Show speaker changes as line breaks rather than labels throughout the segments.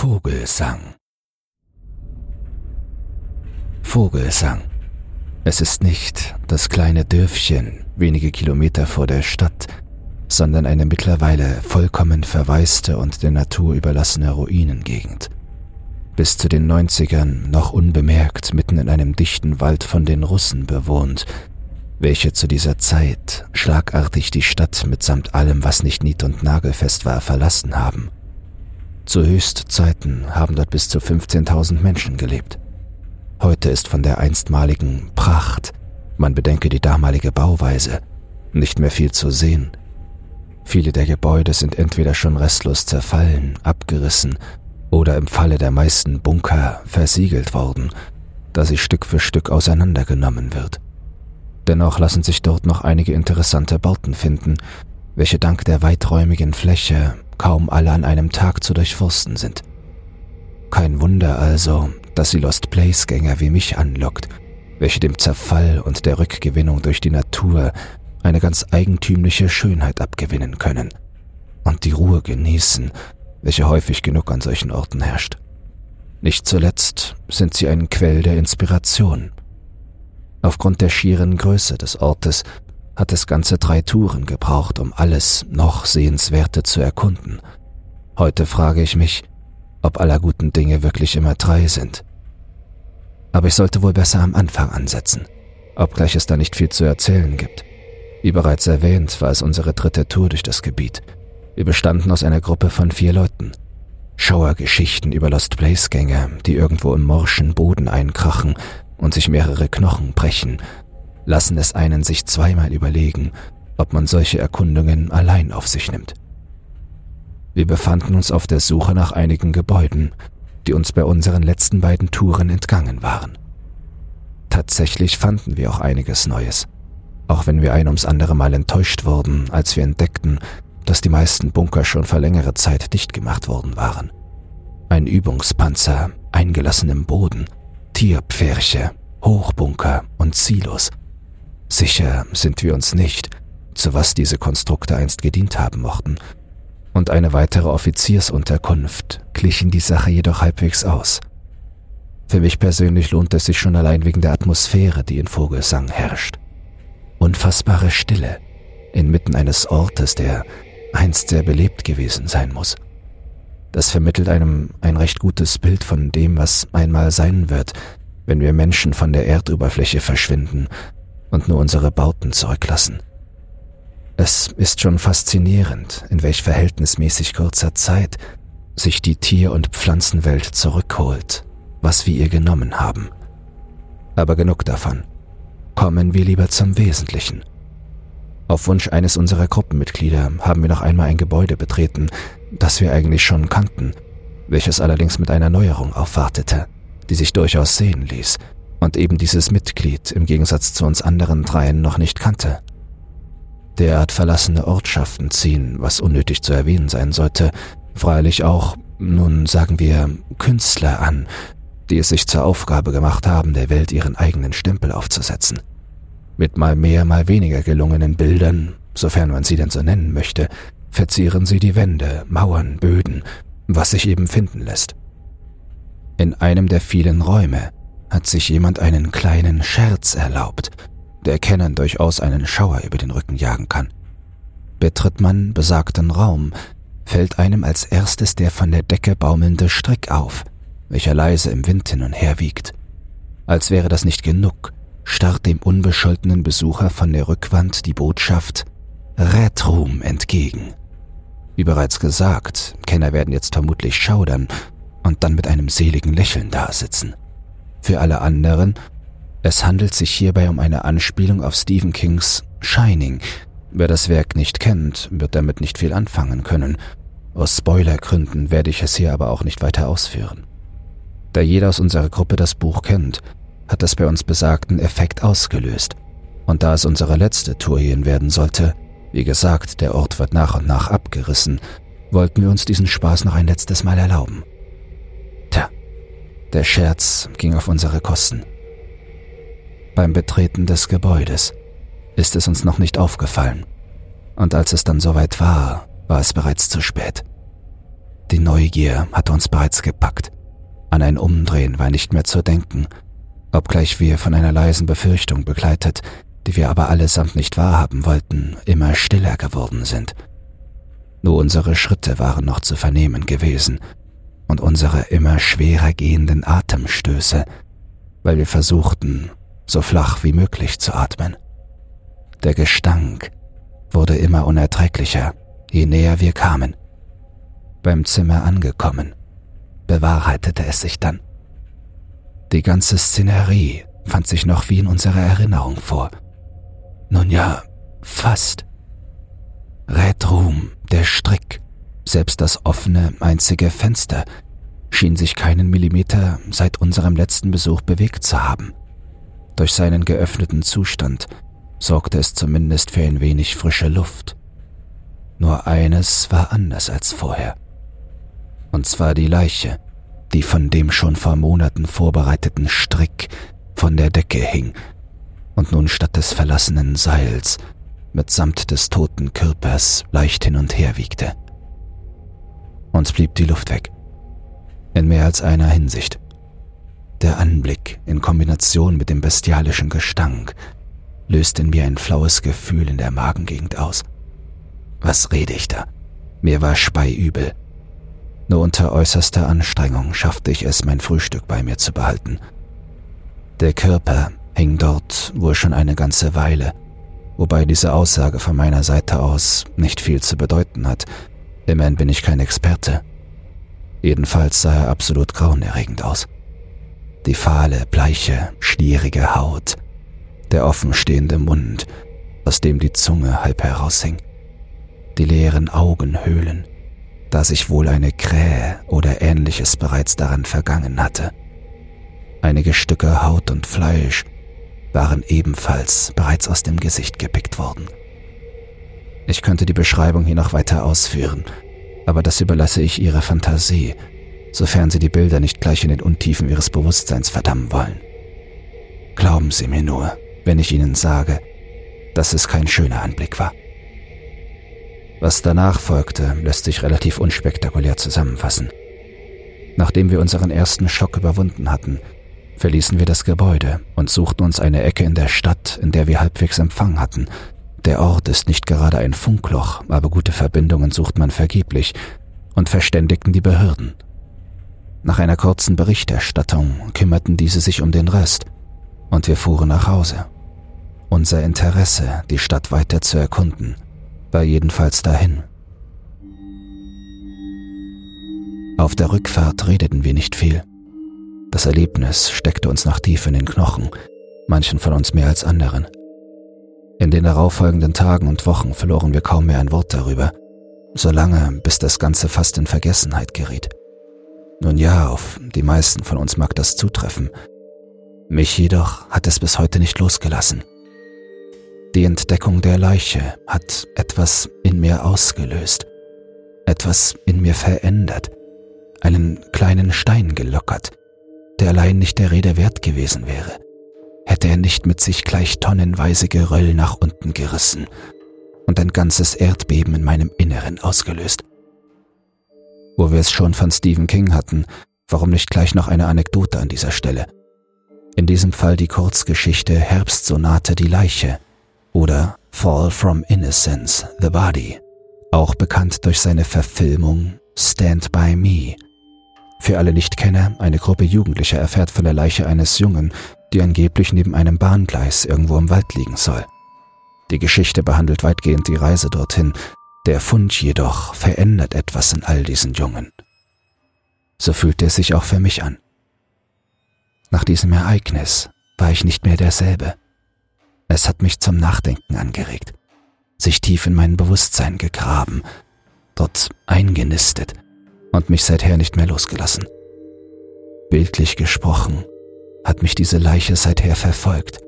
Vogelsang. Vogelsang. Es ist nicht das kleine Dörfchen wenige Kilometer vor der Stadt, sondern eine mittlerweile vollkommen verwaiste und der Natur überlassene Ruinengegend. Bis zu den 90ern noch unbemerkt mitten in einem dichten Wald von den Russen bewohnt, welche zu dieser Zeit schlagartig die Stadt mitsamt allem, was nicht nied- und nagelfest war, verlassen haben. Zu Höchstzeiten haben dort bis zu 15.000 Menschen gelebt. Heute ist von der einstmaligen Pracht, man bedenke die damalige Bauweise, nicht mehr viel zu sehen. Viele der Gebäude sind entweder schon restlos zerfallen, abgerissen oder im Falle der meisten Bunker versiegelt worden, da sie Stück für Stück auseinandergenommen wird. Dennoch lassen sich dort noch einige interessante Bauten finden, welche dank der weiträumigen Fläche kaum alle an einem Tag zu durchforsten sind. Kein Wunder also, dass sie Lost Place-Gänger wie mich anlockt, welche dem Zerfall und der Rückgewinnung durch die Natur eine ganz eigentümliche Schönheit abgewinnen können und die Ruhe genießen, welche häufig genug an solchen Orten herrscht. Nicht zuletzt sind sie ein Quell der Inspiration. Aufgrund der schieren Größe des Ortes hat es ganze drei Touren gebraucht, um alles noch Sehenswerte zu erkunden. Heute frage ich mich, ob aller guten Dinge wirklich immer drei sind. Aber ich sollte wohl besser am Anfang ansetzen, obgleich es da nicht viel zu erzählen gibt. Wie bereits erwähnt, war es unsere dritte Tour durch das Gebiet. Wir bestanden aus einer Gruppe von vier Leuten. Schauergeschichten über Lost Place-Gänger, die irgendwo im morschen Boden einkrachen und sich mehrere Knochen brechen, lassen es einen sich zweimal überlegen, ob man solche Erkundungen allein auf sich nimmt. Wir befanden uns auf der Suche nach einigen Gebäuden, die uns bei unseren letzten beiden Touren entgangen waren. Tatsächlich fanden wir auch einiges Neues, auch wenn wir ein ums andere Mal enttäuscht wurden, als wir entdeckten, dass die meisten Bunker schon vor längerer Zeit dicht gemacht worden waren. Ein Übungspanzer, eingelassen im Boden, Tierpferche, Hochbunker und Silos. Sicher sind wir uns nicht, zu was diese Konstrukte einst gedient haben mochten – und eine weitere Offiziersunterkunft glichen die Sache jedoch halbwegs aus. Für mich persönlich lohnt es sich schon allein wegen der Atmosphäre, die in Vogelsang herrscht. Unfassbare Stille inmitten eines Ortes, der einst sehr belebt gewesen sein muss. Das vermittelt einem ein recht gutes Bild von dem, was einmal sein wird, wenn wir Menschen von der Erdoberfläche verschwinden und nur unsere Bauten zurücklassen. Es ist schon faszinierend, in welch verhältnismäßig kurzer Zeit sich die Tier- und Pflanzenwelt zurückholt, was wir ihr genommen haben. Aber genug davon. Kommen wir lieber zum Wesentlichen. Auf Wunsch eines unserer Gruppenmitglieder haben wir noch einmal ein Gebäude betreten, das wir eigentlich schon kannten, welches allerdings mit einer Neuerung aufwartete, die sich durchaus sehen ließ und eben dieses Mitglied im Gegensatz zu uns anderen dreien noch nicht kannte derart verlassene Ortschaften ziehen, was unnötig zu erwähnen sein sollte, freilich auch, nun sagen wir, Künstler an, die es sich zur Aufgabe gemacht haben, der Welt ihren eigenen Stempel aufzusetzen. Mit mal mehr, mal weniger gelungenen Bildern, sofern man sie denn so nennen möchte, verzieren sie die Wände, Mauern, Böden, was sich eben finden lässt. In einem der vielen Räume hat sich jemand einen kleinen Scherz erlaubt, der Kennern durchaus einen Schauer über den Rücken jagen kann. Betritt man besagten Raum, fällt einem als erstes der von der Decke baumelnde Strick auf, welcher leise im Wind hin und her wiegt. Als wäre das nicht genug, starrt dem unbescholtenen Besucher von der Rückwand die Botschaft Retrum entgegen. Wie bereits gesagt, Kenner werden jetzt vermutlich schaudern und dann mit einem seligen Lächeln dasitzen. Für alle anderen es handelt sich hierbei um eine Anspielung auf Stephen Kings Shining. Wer das Werk nicht kennt, wird damit nicht viel anfangen können. Aus Spoilergründen werde ich es hier aber auch nicht weiter ausführen. Da jeder aus unserer Gruppe das Buch kennt, hat das bei uns besagten Effekt ausgelöst. Und da es unsere letzte Tour hierhin werden sollte, wie gesagt, der Ort wird nach und nach abgerissen, wollten wir uns diesen Spaß noch ein letztes Mal erlauben. Der Scherz ging auf unsere Kosten. Beim Betreten des Gebäudes ist es uns noch nicht aufgefallen. Und als es dann soweit war, war es bereits zu spät. Die Neugier hatte uns bereits gepackt. An ein Umdrehen war nicht mehr zu denken, obgleich wir von einer leisen Befürchtung begleitet, die wir aber allesamt nicht wahrhaben wollten, immer stiller geworden sind. Nur unsere Schritte waren noch zu vernehmen gewesen und unsere immer schwerer gehenden Atemstöße, weil wir versuchten, so flach wie möglich zu atmen. Der Gestank wurde immer unerträglicher, je näher wir kamen. Beim Zimmer angekommen, bewahrheitete es sich dann. Die ganze Szenerie fand sich noch wie in unserer Erinnerung vor. Nun ja, fast. Red Ruhm, der Strick, selbst das offene, einzige Fenster, schien sich keinen Millimeter seit unserem letzten Besuch bewegt zu haben. Durch seinen geöffneten Zustand sorgte es zumindest für ein wenig frische Luft. Nur eines war anders als vorher. Und zwar die Leiche, die von dem schon vor Monaten vorbereiteten Strick von der Decke hing und nun statt des verlassenen Seils mitsamt des toten Körpers leicht hin und her wiegte. Uns blieb die Luft weg. In mehr als einer Hinsicht. Der Anblick in Kombination mit dem bestialischen Gestank löste in mir ein flaues Gefühl in der Magengegend aus. Was rede ich da? Mir war speiübel. Nur unter äußerster Anstrengung schaffte ich es, mein Frühstück bei mir zu behalten. Der Körper hing dort wohl schon eine ganze Weile, wobei diese Aussage von meiner Seite aus nicht viel zu bedeuten hat. Immerhin bin ich kein Experte. Jedenfalls sah er absolut grauenerregend aus. Die fahle, bleiche, schlierige Haut, der offenstehende Mund, aus dem die Zunge halb heraushing, die leeren Augenhöhlen, da sich wohl eine Krähe oder ähnliches bereits daran vergangen hatte. Einige Stücke Haut und Fleisch waren ebenfalls bereits aus dem Gesicht gepickt worden. Ich könnte die Beschreibung hier noch weiter ausführen, aber das überlasse ich Ihrer Fantasie, sofern Sie die Bilder nicht gleich in den Untiefen Ihres Bewusstseins verdammen wollen. Glauben Sie mir nur, wenn ich Ihnen sage, dass es kein schöner Anblick war. Was danach folgte, lässt sich relativ unspektakulär zusammenfassen. Nachdem wir unseren ersten Schock überwunden hatten, verließen wir das Gebäude und suchten uns eine Ecke in der Stadt, in der wir halbwegs Empfang hatten. Der Ort ist nicht gerade ein Funkloch, aber gute Verbindungen sucht man vergeblich und verständigten die Behörden. Nach einer kurzen Berichterstattung kümmerten diese sich um den Rest und wir fuhren nach Hause. Unser Interesse, die Stadt weiter zu erkunden, war jedenfalls dahin. Auf der Rückfahrt redeten wir nicht viel. Das Erlebnis steckte uns noch tief in den Knochen, manchen von uns mehr als anderen. In den darauffolgenden Tagen und Wochen verloren wir kaum mehr ein Wort darüber, solange bis das Ganze fast in Vergessenheit geriet. Nun ja, auf die meisten von uns mag das zutreffen. Mich jedoch hat es bis heute nicht losgelassen. Die Entdeckung der Leiche hat etwas in mir ausgelöst, etwas in mir verändert, einen kleinen Stein gelockert, der allein nicht der Rede wert gewesen wäre, hätte er nicht mit sich gleich tonnenweise Geröll nach unten gerissen und ein ganzes Erdbeben in meinem Inneren ausgelöst. Wo wir es schon von Stephen King hatten, warum nicht gleich noch eine Anekdote an dieser Stelle? In diesem Fall die Kurzgeschichte Herbstsonate Die Leiche oder Fall from Innocence, The Body, auch bekannt durch seine Verfilmung Stand by Me. Für alle Nichtkenner, eine Gruppe Jugendlicher erfährt von der Leiche eines Jungen, die angeblich neben einem Bahngleis irgendwo im Wald liegen soll. Die Geschichte behandelt weitgehend die Reise dorthin, der Fund jedoch verändert etwas in all diesen Jungen. So fühlt er sich auch für mich an. Nach diesem Ereignis war ich nicht mehr derselbe. Es hat mich zum Nachdenken angeregt, sich tief in mein Bewusstsein gegraben, dort eingenistet und mich seither nicht mehr losgelassen. Bildlich gesprochen hat mich diese Leiche seither verfolgt.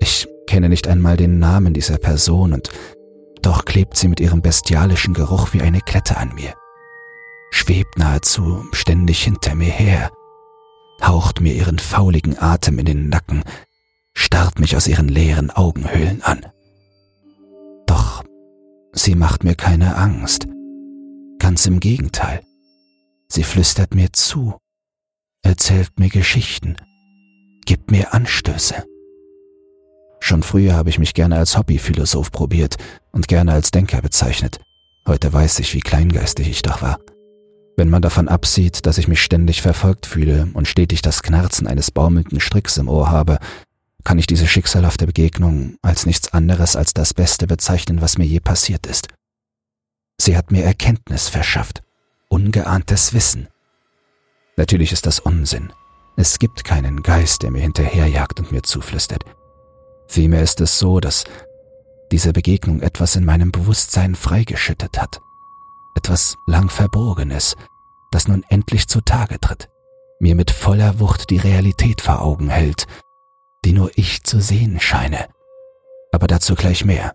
Ich kenne nicht einmal den Namen dieser Person und doch klebt sie mit ihrem bestialischen Geruch wie eine Klette an mir, schwebt nahezu ständig hinter mir her, haucht mir ihren fauligen Atem in den Nacken, starrt mich aus ihren leeren Augenhöhlen an. Doch sie macht mir keine Angst. Ganz im Gegenteil. Sie flüstert mir zu, erzählt mir Geschichten, gibt mir Anstöße. Schon früher habe ich mich gerne als Hobbyphilosoph probiert und gerne als Denker bezeichnet. Heute weiß ich, wie kleingeistig ich doch war. Wenn man davon absieht, dass ich mich ständig verfolgt fühle und stetig das Knarzen eines baumelnden Stricks im Ohr habe, kann ich diese schicksalhafte Begegnung als nichts anderes als das Beste bezeichnen, was mir je passiert ist. Sie hat mir Erkenntnis verschafft, ungeahntes Wissen. Natürlich ist das Unsinn. Es gibt keinen Geist, der mir hinterherjagt und mir zuflüstert. Vielmehr ist es so, dass diese Begegnung etwas in meinem Bewusstsein freigeschüttet hat. Etwas lang Verborgenes, das nun endlich zutage tritt, mir mit voller Wucht die Realität vor Augen hält, die nur ich zu sehen scheine. Aber dazu gleich mehr.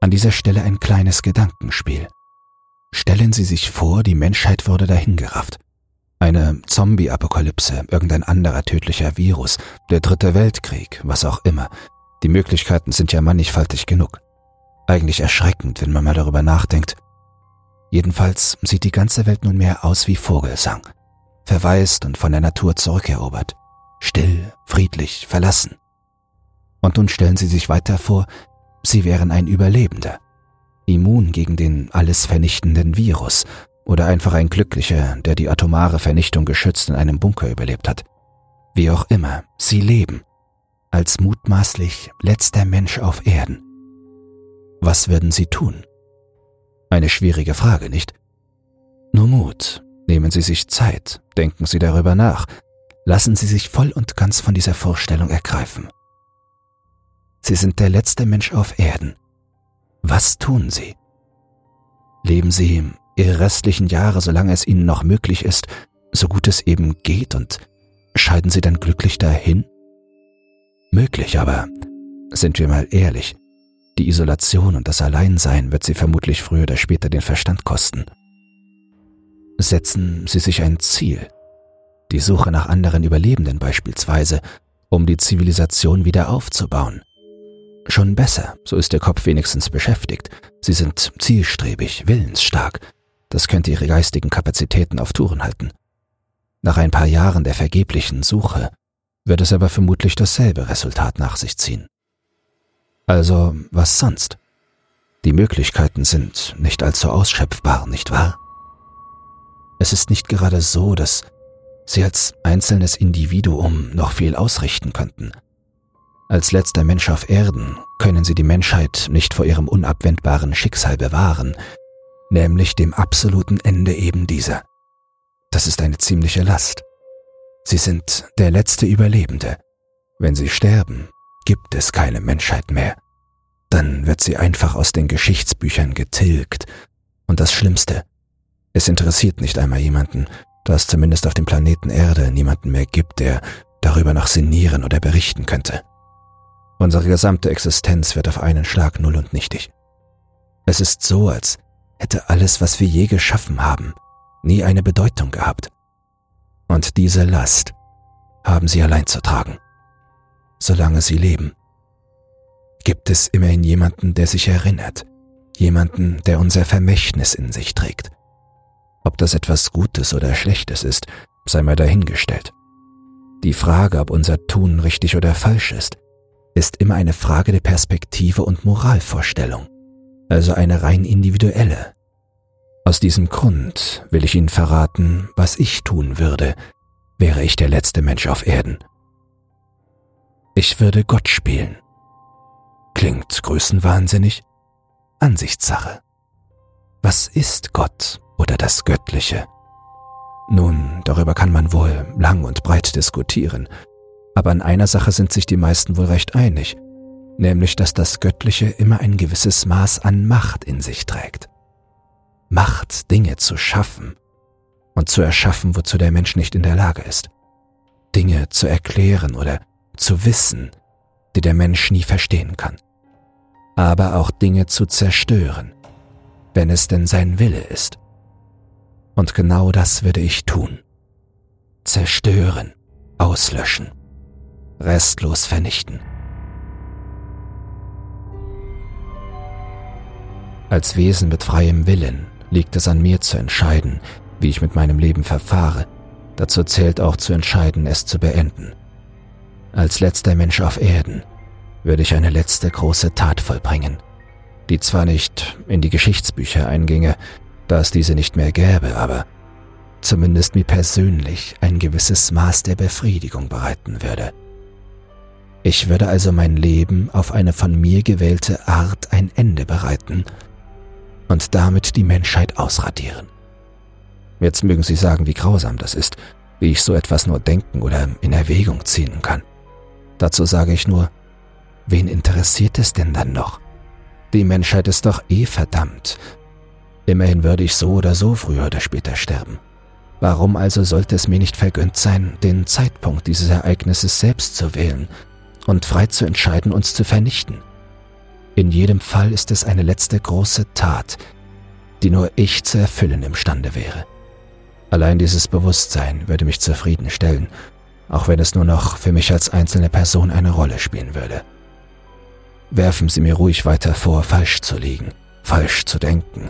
An dieser Stelle ein kleines Gedankenspiel. Stellen Sie sich vor, die Menschheit würde dahingerafft. Eine Zombie-Apokalypse, irgendein anderer tödlicher Virus, der dritte Weltkrieg, was auch immer. Die Möglichkeiten sind ja mannigfaltig genug. Eigentlich erschreckend, wenn man mal darüber nachdenkt. Jedenfalls sieht die ganze Welt nunmehr aus wie Vogelsang, verwaist und von der Natur zurückerobert, still, friedlich, verlassen. Und nun stellen Sie sich weiter vor, Sie wären ein Überlebender, immun gegen den alles vernichtenden Virus oder einfach ein Glücklicher, der die atomare Vernichtung geschützt in einem Bunker überlebt hat. Wie auch immer, sie leben, als mutmaßlich letzter Mensch auf Erden. Was würden sie tun? Eine schwierige Frage, nicht? Nur Mut, nehmen Sie sich Zeit, denken Sie darüber nach, lassen Sie sich voll und ganz von dieser Vorstellung ergreifen. Sie sind der letzte Mensch auf Erden. Was tun Sie? Leben Sie ihre restlichen Jahre, solange es ihnen noch möglich ist, so gut es eben geht und scheiden sie dann glücklich dahin? Möglich, aber sind wir mal ehrlich, die Isolation und das Alleinsein wird sie vermutlich früher oder später den Verstand kosten. Setzen Sie sich ein Ziel, die Suche nach anderen Überlebenden beispielsweise, um die Zivilisation wieder aufzubauen. Schon besser, so ist der Kopf wenigstens beschäftigt. Sie sind zielstrebig, willensstark, das könnte ihre geistigen Kapazitäten auf Touren halten. Nach ein paar Jahren der vergeblichen Suche wird es aber vermutlich dasselbe Resultat nach sich ziehen. Also, was sonst? Die Möglichkeiten sind nicht allzu ausschöpfbar, nicht wahr? Es ist nicht gerade so, dass sie als einzelnes Individuum noch viel ausrichten könnten. Als letzter Mensch auf Erden können sie die Menschheit nicht vor ihrem unabwendbaren Schicksal bewahren, nämlich dem absoluten Ende eben dieser. Das ist eine ziemliche Last. Sie sind der letzte Überlebende. Wenn sie sterben, gibt es keine Menschheit mehr. Dann wird sie einfach aus den Geschichtsbüchern getilgt. Und das Schlimmste, es interessiert nicht einmal jemanden, da es zumindest auf dem Planeten Erde niemanden mehr gibt, der darüber noch sinnieren oder berichten könnte. Unsere gesamte Existenz wird auf einen Schlag null und nichtig. Es ist so, als hätte alles, was wir je geschaffen haben, nie eine Bedeutung gehabt. Und diese Last haben sie allein zu tragen. Solange sie leben, gibt es immerhin jemanden, der sich erinnert, jemanden, der unser Vermächtnis in sich trägt. Ob das etwas Gutes oder Schlechtes ist, sei mal dahingestellt. Die Frage, ob unser Tun richtig oder falsch ist, ist immer eine Frage der Perspektive und Moralvorstellung also eine rein individuelle. Aus diesem Grund will ich Ihnen verraten, was ich tun würde, wäre ich der letzte Mensch auf Erden. Ich würde Gott spielen. Klingt größenwahnsinnig? Ansichtssache. Was ist Gott oder das Göttliche? Nun, darüber kann man wohl lang und breit diskutieren, aber an einer Sache sind sich die meisten wohl recht einig nämlich dass das Göttliche immer ein gewisses Maß an Macht in sich trägt. Macht, Dinge zu schaffen und zu erschaffen, wozu der Mensch nicht in der Lage ist. Dinge zu erklären oder zu wissen, die der Mensch nie verstehen kann. Aber auch Dinge zu zerstören, wenn es denn sein Wille ist. Und genau das würde ich tun. Zerstören, auslöschen, restlos vernichten. Als Wesen mit freiem Willen liegt es an mir zu entscheiden, wie ich mit meinem Leben verfahre, dazu zählt auch zu entscheiden, es zu beenden. Als letzter Mensch auf Erden würde ich eine letzte große Tat vollbringen, die zwar nicht in die Geschichtsbücher einginge, da es diese nicht mehr gäbe, aber zumindest mir persönlich ein gewisses Maß der Befriedigung bereiten würde. Ich würde also mein Leben auf eine von mir gewählte Art ein Ende bereiten und damit die Menschheit ausradieren. Jetzt mögen Sie sagen, wie grausam das ist, wie ich so etwas nur denken oder in Erwägung ziehen kann. Dazu sage ich nur, wen interessiert es denn dann noch? Die Menschheit ist doch eh verdammt. Immerhin würde ich so oder so früher oder später sterben. Warum also sollte es mir nicht vergönnt sein, den Zeitpunkt dieses Ereignisses selbst zu wählen und frei zu entscheiden, uns zu vernichten? In jedem Fall ist es eine letzte große Tat, die nur ich zu erfüllen imstande wäre. Allein dieses Bewusstsein würde mich zufriedenstellen, auch wenn es nur noch für mich als einzelne Person eine Rolle spielen würde. Werfen Sie mir ruhig weiter vor, falsch zu liegen, falsch zu denken.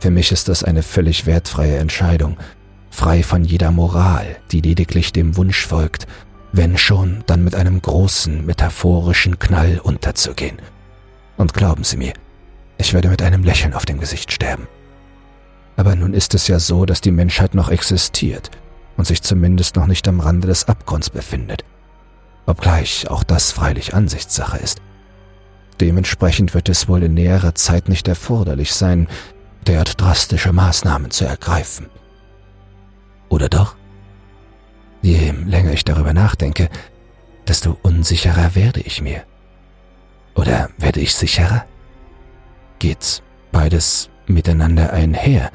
Für mich ist das eine völlig wertfreie Entscheidung, frei von jeder Moral, die lediglich dem Wunsch folgt, wenn schon, dann mit einem großen, metaphorischen Knall unterzugehen. Und glauben Sie mir, ich werde mit einem Lächeln auf dem Gesicht sterben. Aber nun ist es ja so, dass die Menschheit noch existiert und sich zumindest noch nicht am Rande des Abgrunds befindet. Obgleich auch das freilich Ansichtssache ist. Dementsprechend wird es wohl in näherer Zeit nicht erforderlich sein, derart drastische Maßnahmen zu ergreifen. Oder doch? Je länger ich darüber nachdenke, desto unsicherer werde ich mir. Oder werde ich sicherer? Geht beides miteinander einher,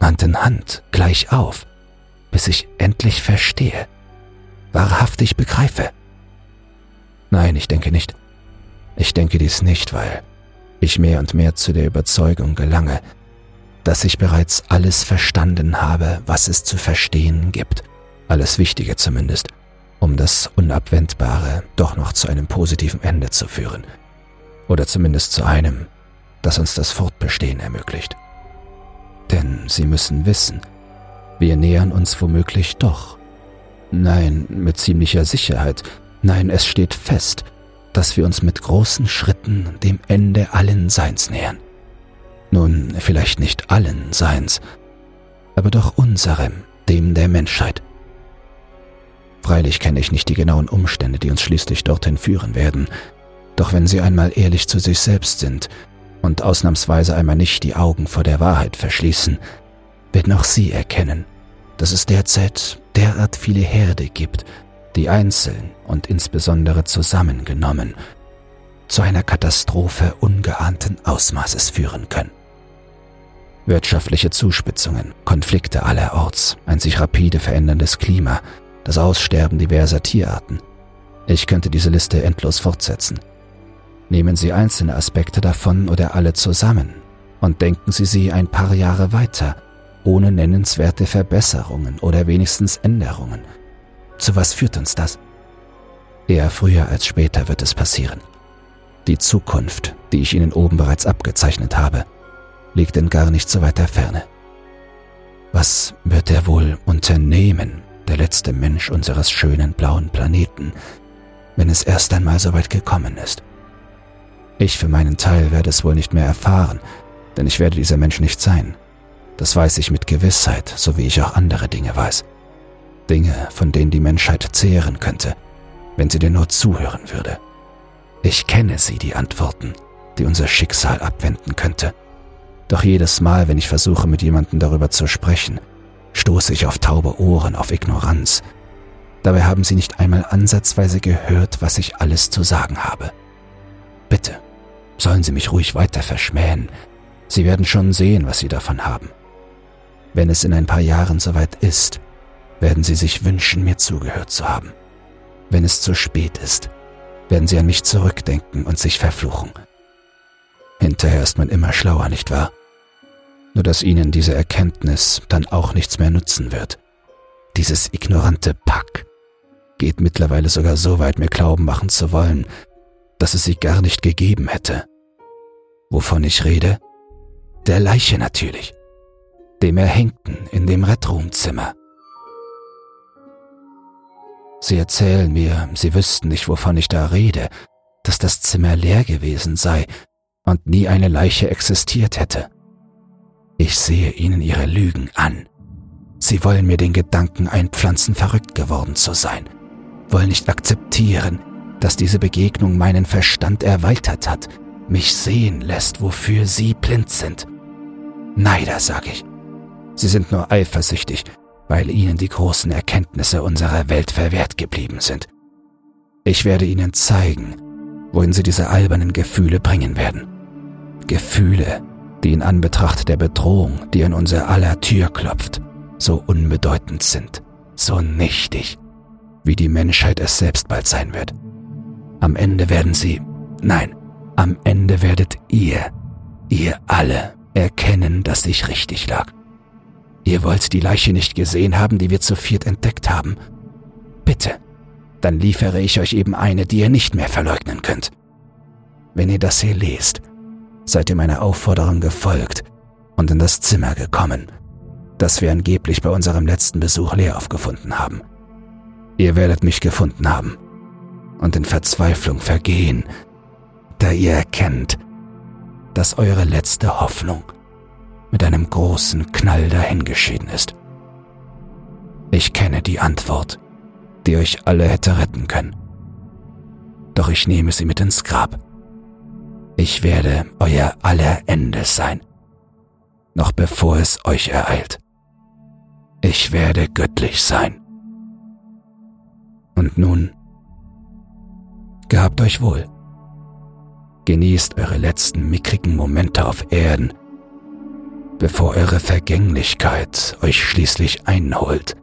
Hand in Hand, gleich auf, bis ich endlich verstehe, wahrhaftig begreife? Nein, ich denke nicht. Ich denke dies nicht, weil ich mehr und mehr zu der Überzeugung gelange, dass ich bereits alles verstanden habe, was es zu verstehen gibt, alles Wichtige zumindest, um das Unabwendbare doch noch zu einem positiven Ende zu führen, oder zumindest zu einem, das uns das Fortbestehen ermöglicht. Denn Sie müssen wissen, wir nähern uns womöglich doch. Nein, mit ziemlicher Sicherheit, nein, es steht fest, dass wir uns mit großen Schritten dem Ende allen Seins nähern. Nun, vielleicht nicht allen Seins, aber doch unserem, dem der Menschheit. Freilich kenne ich nicht die genauen Umstände, die uns schließlich dorthin führen werden, doch wenn Sie einmal ehrlich zu sich selbst sind und ausnahmsweise einmal nicht die Augen vor der Wahrheit verschließen, werden auch Sie erkennen, dass es derzeit derart viele Herde gibt, die einzeln und insbesondere zusammengenommen zu einer Katastrophe ungeahnten Ausmaßes führen können. Wirtschaftliche Zuspitzungen, Konflikte allerorts, ein sich rapide veränderndes Klima, das Aussterben diverser Tierarten. Ich könnte diese Liste endlos fortsetzen. Nehmen Sie einzelne Aspekte davon oder alle zusammen und denken Sie sie ein paar Jahre weiter, ohne nennenswerte Verbesserungen oder wenigstens Änderungen. Zu was führt uns das? Eher früher als später wird es passieren. Die Zukunft, die ich Ihnen oben bereits abgezeichnet habe, liegt in gar nicht so weiter Ferne. Was wird er wohl unternehmen, der letzte Mensch unseres schönen blauen Planeten, wenn es erst einmal so weit gekommen ist? Ich für meinen Teil werde es wohl nicht mehr erfahren, denn ich werde dieser Mensch nicht sein. Das weiß ich mit Gewissheit, so wie ich auch andere Dinge weiß. Dinge, von denen die Menschheit zehren könnte, wenn sie dir nur zuhören würde. Ich kenne sie, die Antworten, die unser Schicksal abwenden könnte. Doch jedes Mal, wenn ich versuche, mit jemandem darüber zu sprechen, stoße ich auf taube Ohren, auf Ignoranz. Dabei haben sie nicht einmal ansatzweise gehört, was ich alles zu sagen habe. Bitte, sollen Sie mich ruhig weiter verschmähen. Sie werden schon sehen, was Sie davon haben. Wenn es in ein paar Jahren soweit ist, werden Sie sich wünschen, mir zugehört zu haben. Wenn es zu spät ist, werden Sie an mich zurückdenken und sich verfluchen. Hinterher ist man immer schlauer, nicht wahr? nur dass ihnen diese Erkenntnis dann auch nichts mehr nutzen wird. Dieses ignorante Pack geht mittlerweile sogar so weit, mir Glauben machen zu wollen, dass es sie gar nicht gegeben hätte. Wovon ich rede? Der Leiche natürlich. dem Erhängten in dem Red Room Zimmer. Sie erzählen mir, sie wüssten nicht, wovon ich da rede, dass das Zimmer leer gewesen sei und nie eine Leiche existiert hätte. Ich sehe ihnen ihre Lügen an. Sie wollen mir den Gedanken einpflanzen, verrückt geworden zu sein, wollen nicht akzeptieren, dass diese Begegnung meinen Verstand erweitert hat, mich sehen lässt, wofür sie blind sind. Neider, sag ich. Sie sind nur eifersüchtig, weil ihnen die großen Erkenntnisse unserer Welt verwehrt geblieben sind. Ich werde ihnen zeigen, wohin sie diese albernen Gefühle bringen werden. Gefühle, die in Anbetracht der Bedrohung, die an unser aller Tür klopft, so unbedeutend sind, so nichtig, wie die Menschheit es selbst bald sein wird. Am Ende werden sie, nein, am Ende werdet ihr, ihr alle erkennen, dass ich richtig lag. Ihr wollt die Leiche nicht gesehen haben, die wir zu viert entdeckt haben. Bitte, dann liefere ich euch eben eine, die ihr nicht mehr verleugnen könnt. Wenn ihr das hier lest, seid ihr meiner Aufforderung gefolgt und in das Zimmer gekommen, das wir angeblich bei unserem letzten Besuch leer aufgefunden haben. Ihr werdet mich gefunden haben und in Verzweiflung vergehen, da ihr erkennt, dass eure letzte Hoffnung mit einem großen Knall dahingeschieden ist. Ich kenne die Antwort, die euch alle hätte retten können. Doch ich nehme sie mit ins Grab. Ich werde euer aller Ende sein, noch bevor es euch ereilt. Ich werde göttlich sein. Und nun, gehabt euch wohl. Genießt eure letzten mickrigen Momente auf Erden, bevor eure Vergänglichkeit euch schließlich einholt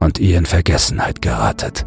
und ihr in Vergessenheit geratet.